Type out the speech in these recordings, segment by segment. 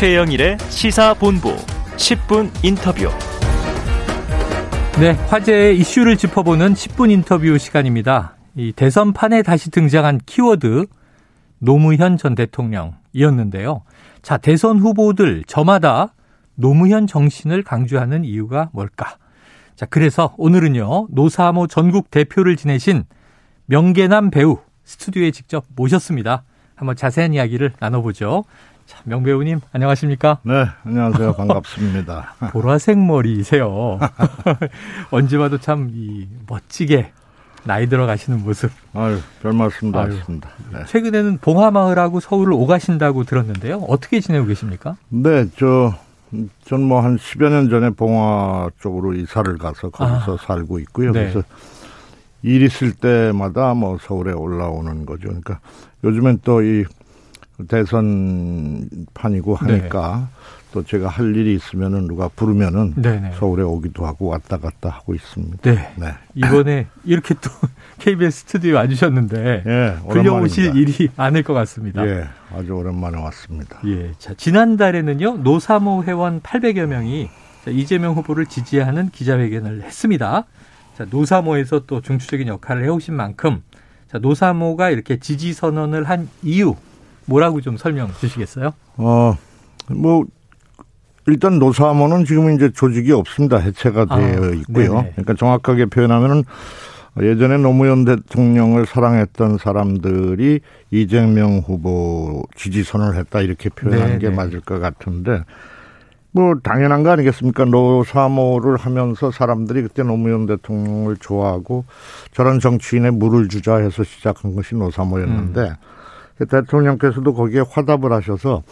최영일의 시사본부 10분 인터뷰. 네, 화제의 이슈를 짚어보는 10분 인터뷰 시간입니다. 이 대선판에 다시 등장한 키워드 노무현 전 대통령이었는데요. 자, 대선 후보들 저마다 노무현 정신을 강조하는 이유가 뭘까? 자, 그래서 오늘은요, 노사모 전국 대표를 지내신 명계남 배우 스튜디오에 직접 모셨습니다. 한번 자세한 이야기를 나눠보죠. 자, 명배우님, 안녕하십니까? 네, 안녕하세요. 반갑습니다. 보라색 머리세요. 언제 봐도 참, 이, 멋지게 나이 들어가시는 모습. 아유, 별 말씀도 없습니다. 네. 최근에는 봉하마을하고 서울을 오가신다고 들었는데요. 어떻게 지내고 계십니까? 네, 저, 전 뭐 한 10여 년 전에 봉화 쪽으로 이사를 가서 거기서 아. 살고 있고요. 네. 그래서 일 있을 때마다 뭐 서울에 올라오는 거죠. 그러니까 요즘엔 또 이 대선 판이고 하니까 네. 또 제가 할 일이 있으면은 누가 부르면은 네네. 서울에 오기도 하고 왔다 갔다 하고 있습니다. 네. 네. 이번에 이렇게 또 KBS 스튜디오에 와주셨는데 예, 불려오실 일이 아닐 것 같습니다. 예, 아주 오랜만에 왔습니다. 예. 자, 지난달에는요 노사모 회원 800여 명이 이재명 후보를 지지하는 기자회견을 했습니다. 자, 노사모에서 또 중추적인 역할을 해오신 만큼 자, 노사모가 이렇게 지지 선언을 한 이유 뭐라고 좀 설명 주시겠어요? 어, 뭐 일단 노사모는 지금 이제 조직이 없습니다. 해체가 아, 되어 있고요. 네네. 그러니까 정확하게 표현하면은 예전에 노무현 대통령을 사랑했던 사람들이 이재명 후보 지지선을 했다 이렇게 표현하는 네네. 게 맞을 것 같은데 뭐 당연한 거 아니겠습니까? 노사모를 하면서 사람들이 그때 노무현 대통령을 좋아하고 저런 정치인의 물을 주자 해서 시작한 것이 노사모였는데 음. 대통령께서도 거기에 화답을 하셔서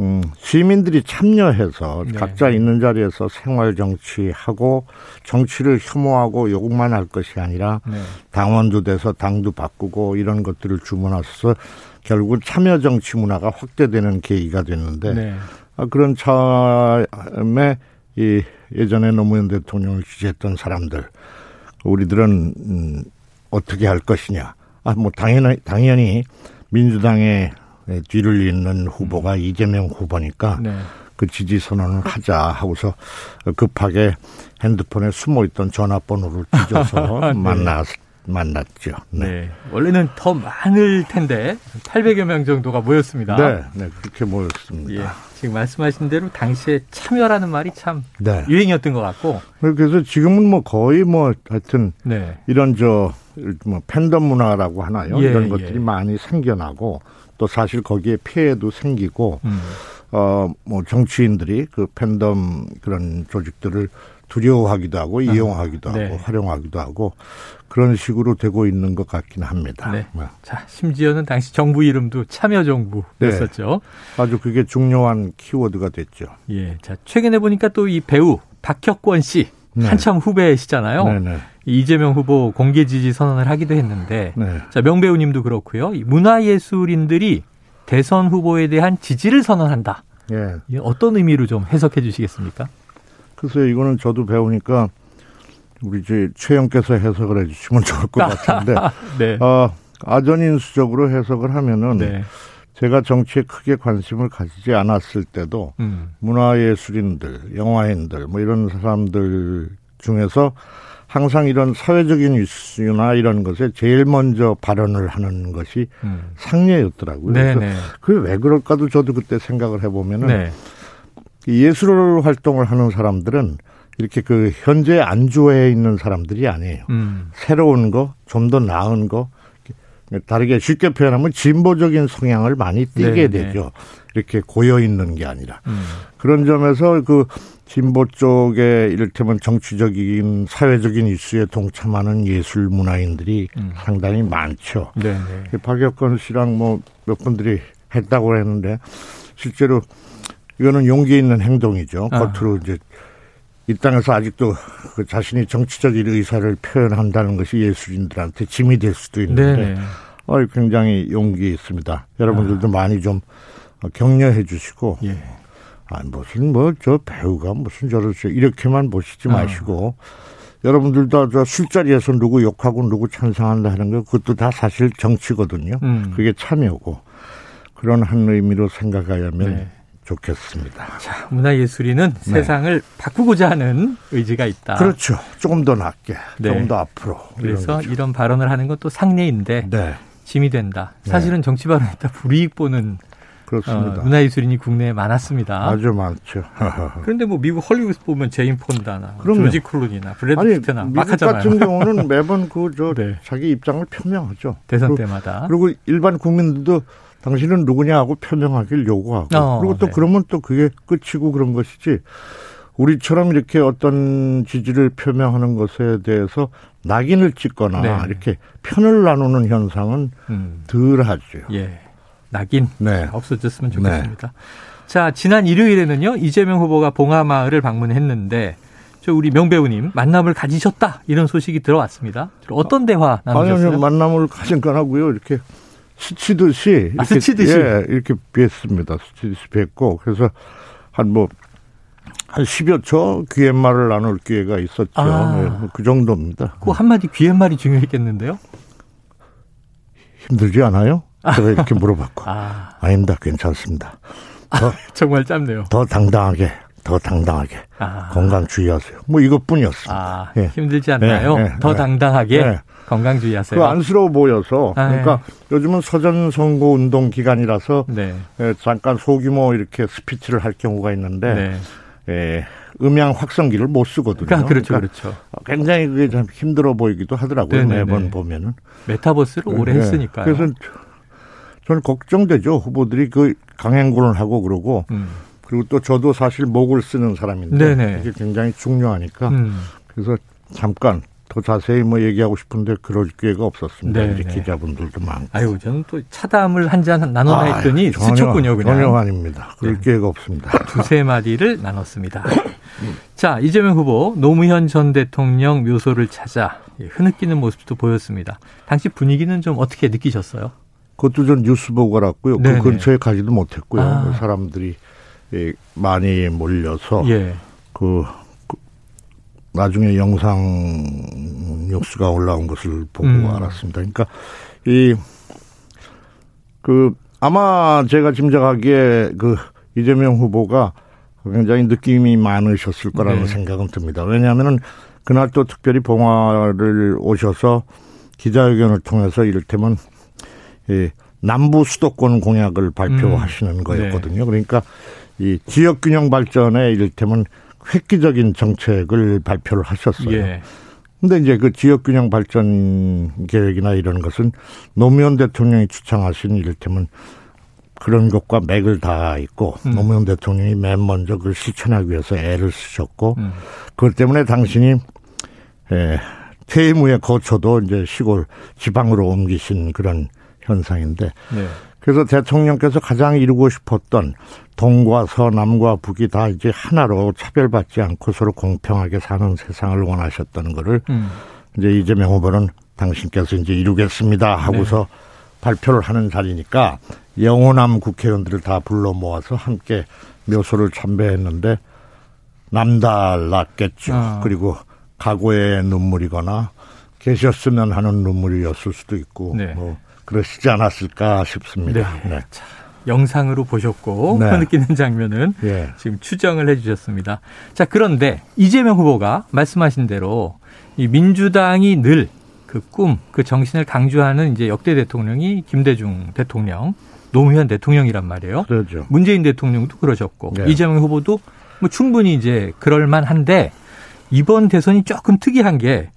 음, 시민들이 참여해서 네. 각자 있는 자리에서 생활 정치하고 정치를 혐오하고 욕만 할 것이 아니라 네. 당원도 돼서 당도 바꾸고 이런 것들을 주문하셔서 결국 참여 정치 문화가 확대되는 계기가 됐는데 네. 아, 그런 차에 이 예전에 노무현 대통령을 지지했던 사람들 우리들은 음, 어떻게 할 것이냐. 아, 뭐 당연히 당연히 민주당의 뒤를 잇는 후보가 음. 이재명 후보니까 네. 그 지지 선언을 하자 하고서 급하게 핸드폰에 숨어 있던 전화번호를 뒤져서 네. 만났 만났죠. 네. 네. 원래는 더 많을 텐데 800여 명 정도가 모였습니다. 네, 네 그렇게 모였습니다. 예. 지금 말씀하신 대로 당시에 참여라는 말이 참 네. 유행이었던 것 같고. 그래서 지금은 뭐 거의 뭐 하여튼 네. 이런 저 뭐 팬덤 문화라고 하나요? 예, 이런 것들이 예. 많이 생겨나고 또 사실 거기에 피해도 생기고 음. 어 뭐 정치인들이 그 팬덤 그런 조직들을 두려워하기도 하고 아, 이용하기도 네. 하고 활용하기도 하고 그런 식으로 되고 있는 것 같기는 합니다. 네. 네. 자, 심지어는 당시 정부 이름도 참여정부였었죠. 네. 아주 그게 중요한 키워드가 됐죠. 예. 자, 최근에 보니까 또 이 배우 박혁권 씨 네. 한참 후배시잖아요. 네네. 이재명 후보 공개 지지 선언을 하기도 했는데, 네. 자 명배우님도 그렇고요. 문화예술인들이 대선 후보에 대한 지지를 선언한다. 예. 어떤 의미로 좀 해석해 주시겠습니까? 글쎄요, 이거는 저도 배우니까 우리 이제 최영께서 해석을 해주시면 좋을 것 같은데, 네. 어, 아전인수적으로 해석을 하면은 네. 제가 정치에 크게 관심을 가지지 않았을 때도 음. 문화예술인들, 영화인들 뭐 이런 사람들 중에서 항상 이런 사회적인 이슈나 이런 것에 제일 먼저 발언을 하는 것이 음. 상례였더라고요. 네네. 그래서 그게 왜 그럴까도 저도 그때 생각을 해보면은 네. 예술 활동을 하는 사람들은 이렇게 그 현재 안주해 있는 사람들이 아니에요. 음. 새로운 거, 좀 더 나은 거, 다르게 쉽게 표현하면 진보적인 성향을 많이 띠게 네네. 되죠. 이렇게 고여 있는 게 아니라 음. 그런 점에서 그 진보 쪽에 이를테면 정치적인 사회적인 이슈에 동참하는 예술 문화인들이 음. 상당히 많죠. 네 네. 박혁건 씨랑 뭐 몇 분들이 했다고 했는데 실제로 이거는 용기 있는 행동이죠. 아. 겉으로 이제 이 땅에서 아직도 그 자신이 정치적인 의사를 표현한다는 것이 예술인들한테 짐이 될 수도 있는데 어, 굉장히 용기 있습니다. 여러분들도 아. 많이 좀 격려해 주시고 예. 아, 무슨 뭐 저 배우가 무슨 저를 이렇게만 보시지 아. 마시고 여러분들도 저 술자리에서 누구 욕하고 누구 찬성한다 하는 거 그것도 다 사실 정치거든요. 음. 그게 참여고 그런 한 의미로 생각하시면 네. 좋겠습니다. 자, 문화예술인은 네. 세상을 바꾸고자 하는 의지가 있다. 그렇죠. 조금 더 낫게, 네. 조금 더 앞으로. 그래서 이런, 이런 발언을 하는 것도 상례인데 네. 짐이 된다. 사실은 네. 정치 발언에다 불이익 보는 그렇습니다. 어, 문화예술인이 국내에 많습니다. 아주 많죠. 그런데 뭐 미국 헐리우드 보면 제인 폰다나 그럼요. 조지 클루니나 브래드 피트나 미국 하잖아요. 같은 경우는 매번 그저 네. 자기 입장을 표명하죠. 대선 그리고, 때마다. 그리고 일반 국민들도 당신은 누구냐 하고 표명하길 요구하고 어, 그리고 또 네. 그러면 또 그게 끝이고 그런 것이지 우리처럼 이렇게 어떤 지지를 표명하는 것에 대해서 낙인을 찍거나 네. 이렇게 편을 나누는 현상은 음. 덜하죠. 예. 낙인 네. 없어졌으면 좋겠습니다. 네. 자, 지난 일요일에는요, 이재명 후보가 봉하마을을 방문했는데, 저 우리 명배우님 만남을 가지셨다 이런 소식이 들어왔습니다. 어떤 대화 나누셨어요? 아니요, 만남을 가진 건 하고요. 이렇게 스치듯이 이렇게, 아, 스치듯이 예, 이렇게 뵀습니다. 스치듯이 뵀고 그래서 한 뭐 한 10여 초 귀옛말을 나눌 기회가 있었죠. 아, 네, 뭐그 정도입니다. 그 한마디 귀옛말이 중요했겠는데요? 힘들지 않아요? 이렇게 물어봤고. 아. 아닙니다. 괜찮습니다. 더, 아, 정말 짧네요. 더 당당하게, 더 당당하게. 아. 건강 주의하세요. 뭐 이것뿐이었습니다. 아, 예. 힘들지 않나요? 네, 네, 더 네. 당당하게 네. 건강 주의하세요. 그 안쓰러워 보여서 아, 그러니까 네. 요즘은 서전 선거 운동 기간이라서 네. 예, 잠깐 소규모 이렇게 스피치를 할 경우가 있는데 예, 음향 확성기를 못 쓰거든요. 그러니까 그렇죠, 그러니까 그렇죠. 굉장히 그게 좀 힘들어 보이기도 하더라고요. 네네네. 매번 보면은 메타버스를 오래 했으니까요. 그래서 저는 걱정되죠. 후보들이 그 강행군을 하고 그러고 음. 그리고 또 저도 사실 목을 쓰는 사람인데 네네. 이게 굉장히 중요하니까 음. 그래서 잠깐 더 자세히 뭐 얘기하고 싶은데 그럴 기회가 없었습니다. 이제 기자분들도 많고. 아유, 저는 또 차담을 한 잔 나눠나 했더니 아, 스쳤군요, 그냥. 전혀 아닙니다. 그럴 네. 기회가 없습니다. 두세 마디를 나눴습니다. 자, 이재명 후보 노무현 전 대통령 묘소를 찾아 흐느끼는 모습도 보였습니다. 당시 분위기는 좀 어떻게 느끼셨어요? 그것도 전 뉴스 보고 알았고요. 그 네네. 그 근처에 가지도 못했고요. 아. 사람들이 예, 많이 몰려서 예. 그, 그, 나중에 영상 뉴스가 올라온 것을 보고 음. 알았습니다. 그러니까 이 그 아마 제가 짐작하기에 그 이재명 후보가 굉장히 느낌이 많으셨을 거라는 네. 생각은 듭니다. 왜냐하면은 그날 또 특별히 봉화를 오셔서 기자회견을 통해서 이를테면 이 남부 수도권 공약을 발표하시는 음. 거였거든요. 네. 그러니까 이 지역 균형 발전에 이를테면 획기적인 정책을 발표를 하셨어요. 예. 근데 이제 그 지역 균형 발전 계획이나 이런 것은 노무현 대통령이 추천하신 이를테면 그런 것과 맥을 다 있고 음. 노무현 대통령이 맨 먼저 그걸 실천하기 위해서 애를 쓰셨고 음. 그것 때문에 당신이 에, 퇴임 후에 거쳐도 이제 시골 지방으로 옮기신 그런 현상인데 네. 그래서 대통령께서 가장 이루고 싶었던 동과 서, 남과 북이 다 이제 하나로 차별받지 않고 서로 공평하게 사는 세상을 원하셨다는 거를 음. 이제 이재명 후보는 당신께서 이제 이루겠습니다 하고서 네. 발표를 하는 자리니까 영호남 국회의원들을 다 불러 모아서 함께 묘소를 참배했는데 남달랐겠죠. 아. 그리고 각오의 눈물이거나 계셨으면 하는 눈물이었을 수도 있고 네. 뭐 그러시지 않았을까 싶습니다. 네. 네. 자, 영상으로 보셨고 네. 느끼는 장면은 예. 지금 추정을 해주셨습니다. 자 그런데 이재명 후보가 말씀하신 대로 이 민주당이 늘 그 꿈, 그 정신을 강조하는 이제 역대 대통령이 김대중 대통령, 노무현 대통령이란 말이에요. 그렇죠. 문재인 대통령도 그러셨고 네. 이재명 후보도 뭐 충분히 이제 그럴 만한데 이번 대선이 조금 특이한 게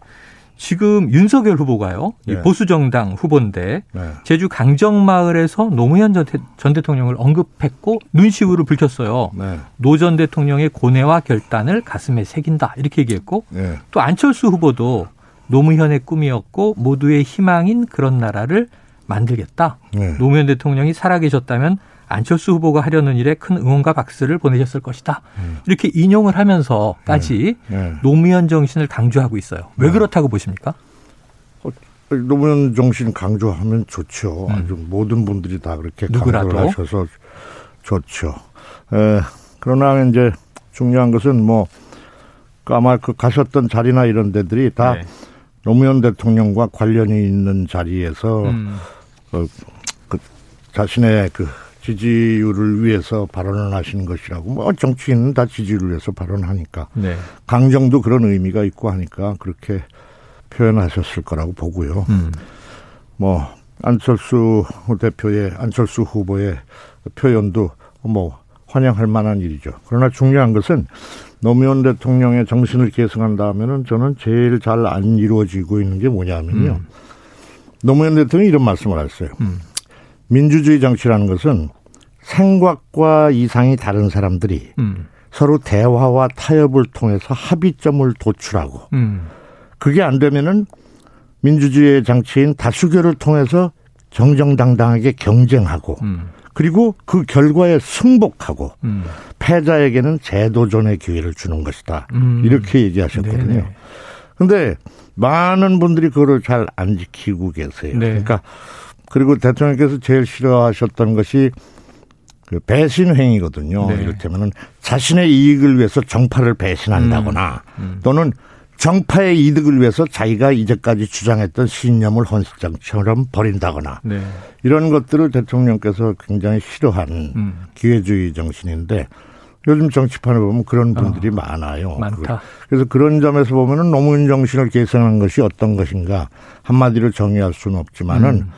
지금 윤석열 후보가요. 네. 보수 정당 후보인데 네. 제주 강정마을에서 노무현 전, 전, 대통령을 언급했고 눈시울을 붉혔어요. 네. 노전 대통령의 고뇌와 결단을 가슴에 새긴다 이렇게 얘기했고 네. 또 안철수 후보도 노무현의 꿈이었고 모두의 희망인 그런 나라를 만들겠다. 네. 노무현 대통령이 살아계셨다면 안철수 후보가 하려는 일에 큰 응원과 박수를 보내셨을 것이다. 음. 이렇게 인용을 하면서까지 네. 네. 노무현 정신을 강조하고 있어요. 왜 네. 그렇다고 보십니까? 어, 노무현 정신 강조하면 좋죠. 음. 모든 분들이 다 그렇게 누구라도? 강조를 하셔서 좋죠. 에, 그러나 이제 중요한 것은 뭐 아마 그 가셨던 자리나 이런 데들이 다 네. 노무현 대통령과 관련이 있는 자리에서 음. 어, 그 자신의 그 지지율을 위해서 발언을 하시는 것이라고 뭐 정치인은 다 지지율을 위해서 발언하니까 네. 강정도 그런 의미가 있고 하니까 그렇게 표현하셨을 거라고 보고요. 음. 뭐 안철수 대표의 안철수 후보의 표현도 뭐 환영할 만한 일이죠. 그러나 중요한 것은 노무현 대통령의 정신을 계승한다 하면은 저는 제일 잘 안 이루어지고 있는 게 뭐냐면요. 음. 노무현 대통령이 이런 말씀을 하셨어요. 음. 민주주의 정치라는 것은 생각과 이상이 다른 사람들이 음. 서로 대화와 타협을 통해서 합의점을 도출하고 음. 그게 안 되면은 민주주의의 정치인 다수결을 통해서 정정당당하게 경쟁하고 음. 그리고 그 결과에 승복하고 음. 패자에게는 재도전의 기회를 주는 것이다. 음. 이렇게 얘기하셨거든요. 근데 많은 분들이 그거를 잘안 지키고 계세요. 네. 그러니까 그리고 대통령께서 제일 싫어하셨던 것이 그 배신 행위거든요. 네. 이를테면은 자신의 이익을 위해서 정파를 배신한다거나 음. 음. 또는 정파의 이득을 위해서 자기가 이제까지 주장했던 신념을 헌신장처럼 버린다거나 네. 이런 것들을 대통령께서 굉장히 싫어하는 음. 기회주의 정신인데 요즘 정치판을 보면 그런 분들이 어, 많아요. 많다. 그래서 그런 점에서 보면은 노무현 정신을 계승한 것이 어떤 것인가 한마디로 정의할 수는 없지만은 음.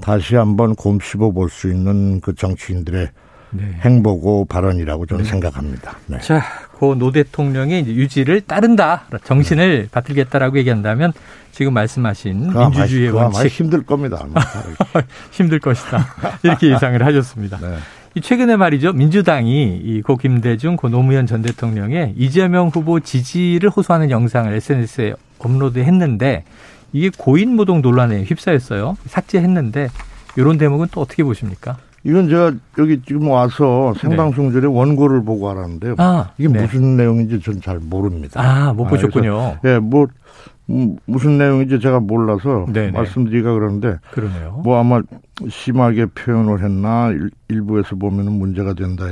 다시 한번 곰씹어 볼 수 있는 그 정치인들의 네. 행보고 발언이라고 저는 네. 생각합니다. 네. 자, 고 노 대통령의 유지를 따른다, 정신을 받들겠다라고 얘기한다면 지금 말씀하신 민주주의의 원칙 힘들 겁니다. 힘들 것이다 이렇게 예상을 하셨습니다. 네. 최근에 말이죠 민주당이 이고 김대중 고 노무현 전 대통령의 이재명 후보 지지를 호소하는 영상을 SNS에 업로드했는데 이게 고인무동 논란에 휩싸였어요. 삭제했는데 이런 대목은 또 어떻게 보십니까? 이건 제가 여기 지금 와서 생방송 전에 네. 원고를 보고 알았는데요. 아, 이게 네. 무슨 내용인지 전 잘 모릅니다. 아, 못 보셨군요. 예, 네, 뭐 무슨 내용인지 제가 몰라서 네네. 말씀드리기가 그러는데 그러네요. 뭐 아마 심하게 표현을 했나 일 부에서 보면은 문제가 된다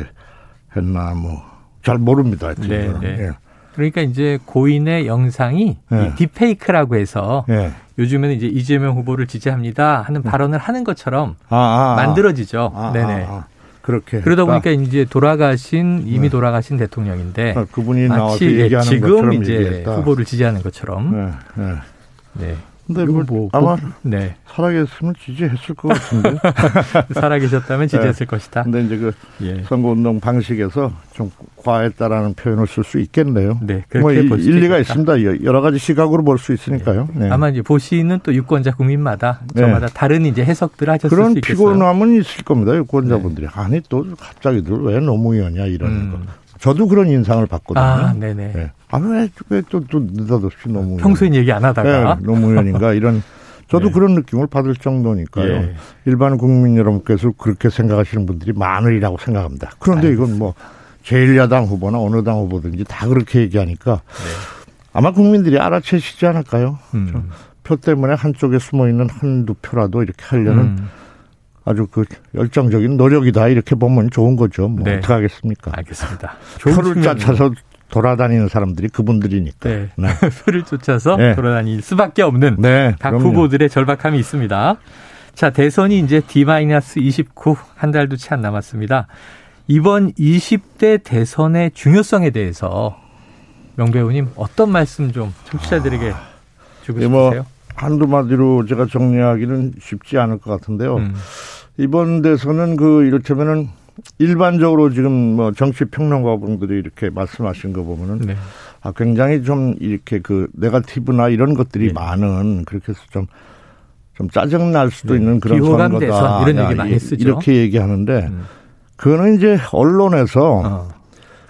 했나 뭐 잘 모릅니다. 네, 네. 예. 그러니까 이제 고인의 영상이 네. 딥페이크라고 해서 네. 요즘에는 이제 이재명 후보를 지지합니다 하는 네. 발언을 하는 것처럼 아, 아, 아. 만들어지죠. 아, 아 네네. 아, 그렇게 그러다 보니까 이제 돌아가신 이미 네. 돌아가신 대통령인데 그분이 나와서 얘기하는 지금 이제 얘기했다. 후보를 지지하는 것처럼 네. 근데 뭐, 뭐 아마 네. 살아계셨으면 지지했을 것 같은데. 살아계셨다면 지지했을 네. 것이다. 근데 이제 그 예. 선거운동 방식에서 좀 과했다라는 표현을 쓸 수 있겠네요. 네, 그렇게 뭐 일리가 있습니다. 여러 가지 시각으로 볼 수 있으니까요. 네. 네. 아마 이제 보시는 또 유권자 국민마다 네. 저마다 다른 이제 해석들 하셨을 그런 수 있겠어요. 피곤함은 있을 겁니다. 유권자분들이 네. 아니 또 갑자기들 왜 노무현이야 이러는 음. 거. 저도 그런 인상을 받거든요. 아, 네네. 네. 아, 왜, 왜 또, 또 느닷없이 노무현. 평소엔 얘기 안 하다가. 네, 노무현인가 이런. 저도 네. 그런 느낌을 받을 정도니까요. 예. 일반 국민 여러분께서 그렇게 생각하시는 분들이 많으리라고 생각합니다. 그런데 알겠습니다. 이건 뭐 제1야당 후보나 어느 당 후보든지 다 그렇게 얘기하니까 네. 아마 국민들이 알아채시지 않을까요? 음. 표 때문에 한쪽에 숨어 있는 한두 표라도 이렇게 하려는 음. 아주 그 열정적인 노력이다 이렇게 보면 좋은 거죠. 뭐 네. 어떻게 하겠습니까? 알겠습니다. 표를 짜쳐서 돌아다니는 사람들이 그분들이니까. 네. 네. 표를 쫓아서 네. 돌아다닐 수밖에 없는 네, 각 그럼요. 후보들의 절박함이 있습니다. 자, 대선이 이제 D-29 한 달도 채 안 남았습니다. 이번 20대 대선의 중요성에 대해서 명배우님 어떤 말씀 좀 청취자들에게 주고 예, 뭐 싶으세요? 뭐 한두 마디로 제가 정리하기는 쉽지 않을 것 같은데요. 음. 이번 대선은 그 이렇다면은 일반적으로 지금 뭐 정치 평론가분들이 이렇게 말씀하신 거 보면은 네. 아 굉장히 좀 이렇게 그 네가티브나 이런 것들이 네. 많은 그렇게 해서 좀 좀 짜증 날 수도 네. 있는 그런 선거다. 대선 이런 얘기 많이 쓰죠. 이렇게 얘기하는데 음. 그거는 이제 언론에서 어.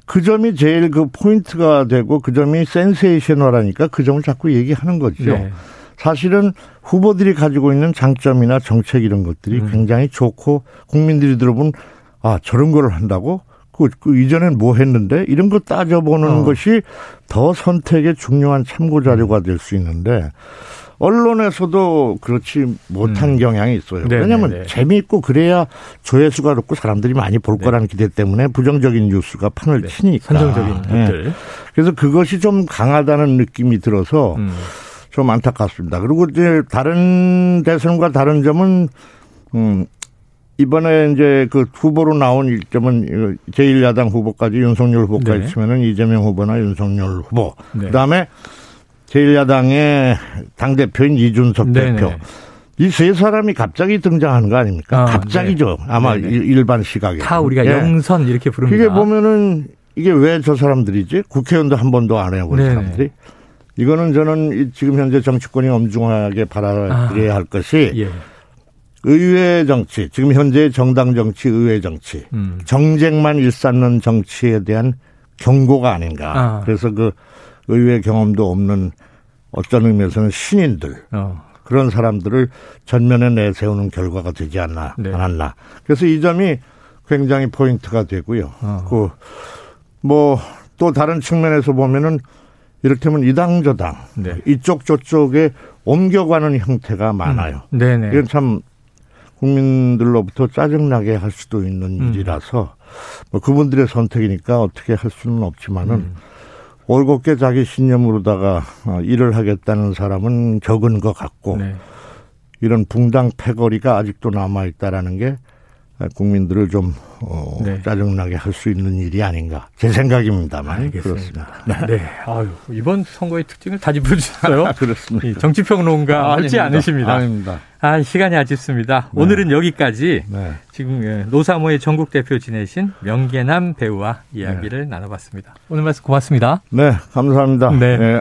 그 점이 제일 그 포인트가 되고 그 점이 센세이셔널하니까 그 점을 자꾸 얘기하는 거죠. 네. 사실은 후보들이 가지고 있는 장점이나 정책 이런 것들이 음. 굉장히 좋고 국민들이 들어본 아 저런 거를 한다고 그, 그 이전엔 뭐 했는데 이런 거 따져보는 어. 것이 더 선택의 중요한 참고 자료가 될 수 있는데 언론에서도 그렇지 못한 음. 경향이 있어요. 네네네. 왜냐하면 네, 네. 재미있고 그래야 조회수가 높고 사람들이 많이 볼 네. 거라는 기대 때문에 부정적인 뉴스가 판을 네. 치니까. 선정적인 것들. 네. 그래서 그것이 좀 강하다는 느낌이 들어서 음. 좀 안타깝습니다. 그리고 이제 다른 대선과 다른 점은 음 이번에 이제 그 후보로 나온 일점은 제1야당 후보까지 윤석열 후보까지 네. 치면은 이재명 후보나 윤석열 후보. 네. 그다음에 제1야당의 당 대표인 이준석 네네. 대표. 이 세 사람이 갑자기 등장하는 거 아닙니까? 아, 갑자기죠. 네. 아마 네네. 일반 시각에. 다 우리가 예. 영선 이렇게 부릅니다. 이게 보면은 이게 왜 저 사람들이지? 국회의원도 한 번도 안 해본 사람들이. 이거는 저는 지금 현재 정치권이 엄중하게 바라야 아, 할 것이 예. 의회 정치, 지금 현재 정당 정치, 의회 정치, 음. 정쟁만 일삼는 정치에 대한 경고가 아닌가. 아. 그래서 그 의회 경험도 없는 어떤 의미에서는 신인들 어. 그런 사람들을 전면에 내세우는 결과가 되지 않나 네. 않았나. 그래서 이 점이 굉장히 포인트가 되고요. 어. 그뭐 또 다른 측면에서 보면은 이를테면 이당 저당 네. 이쪽 저쪽에 옮겨가는 형태가 많아요. 음. 네네. 이건 참 국민들로부터 짜증나게 할 수도 있는 음. 일이라서 뭐 그분들의 선택이니까 어떻게 할 수는 없지만은 음. 올곧게 자기 신념으로다가 어, 일을 하겠다는 사람은 적은 것 같고 네. 이런 붕당 패거리가 아직도 남아 있다라는 게 국민들을 좀 어, 네. 짜증나게 할 수 있는 일이 아닌가 제 생각입니다만 알겠습니다. 그렇습니다. 네. 네. 아유, 이번 선거의 특징을 다 짚어주셨어요. 그렇습니다. 정치평론가 맞지 않으십니다. 아닙니다. 아 시간이 아쉽습니다. 네. 오늘은 여기까지 네. 지금 예, 노사모의 전국 대표 지내신 명계남 배우와 이야기를 네. 나눠봤습니다. 오늘 말씀 고맙습니다. 네, 감사합니다. 네. 네.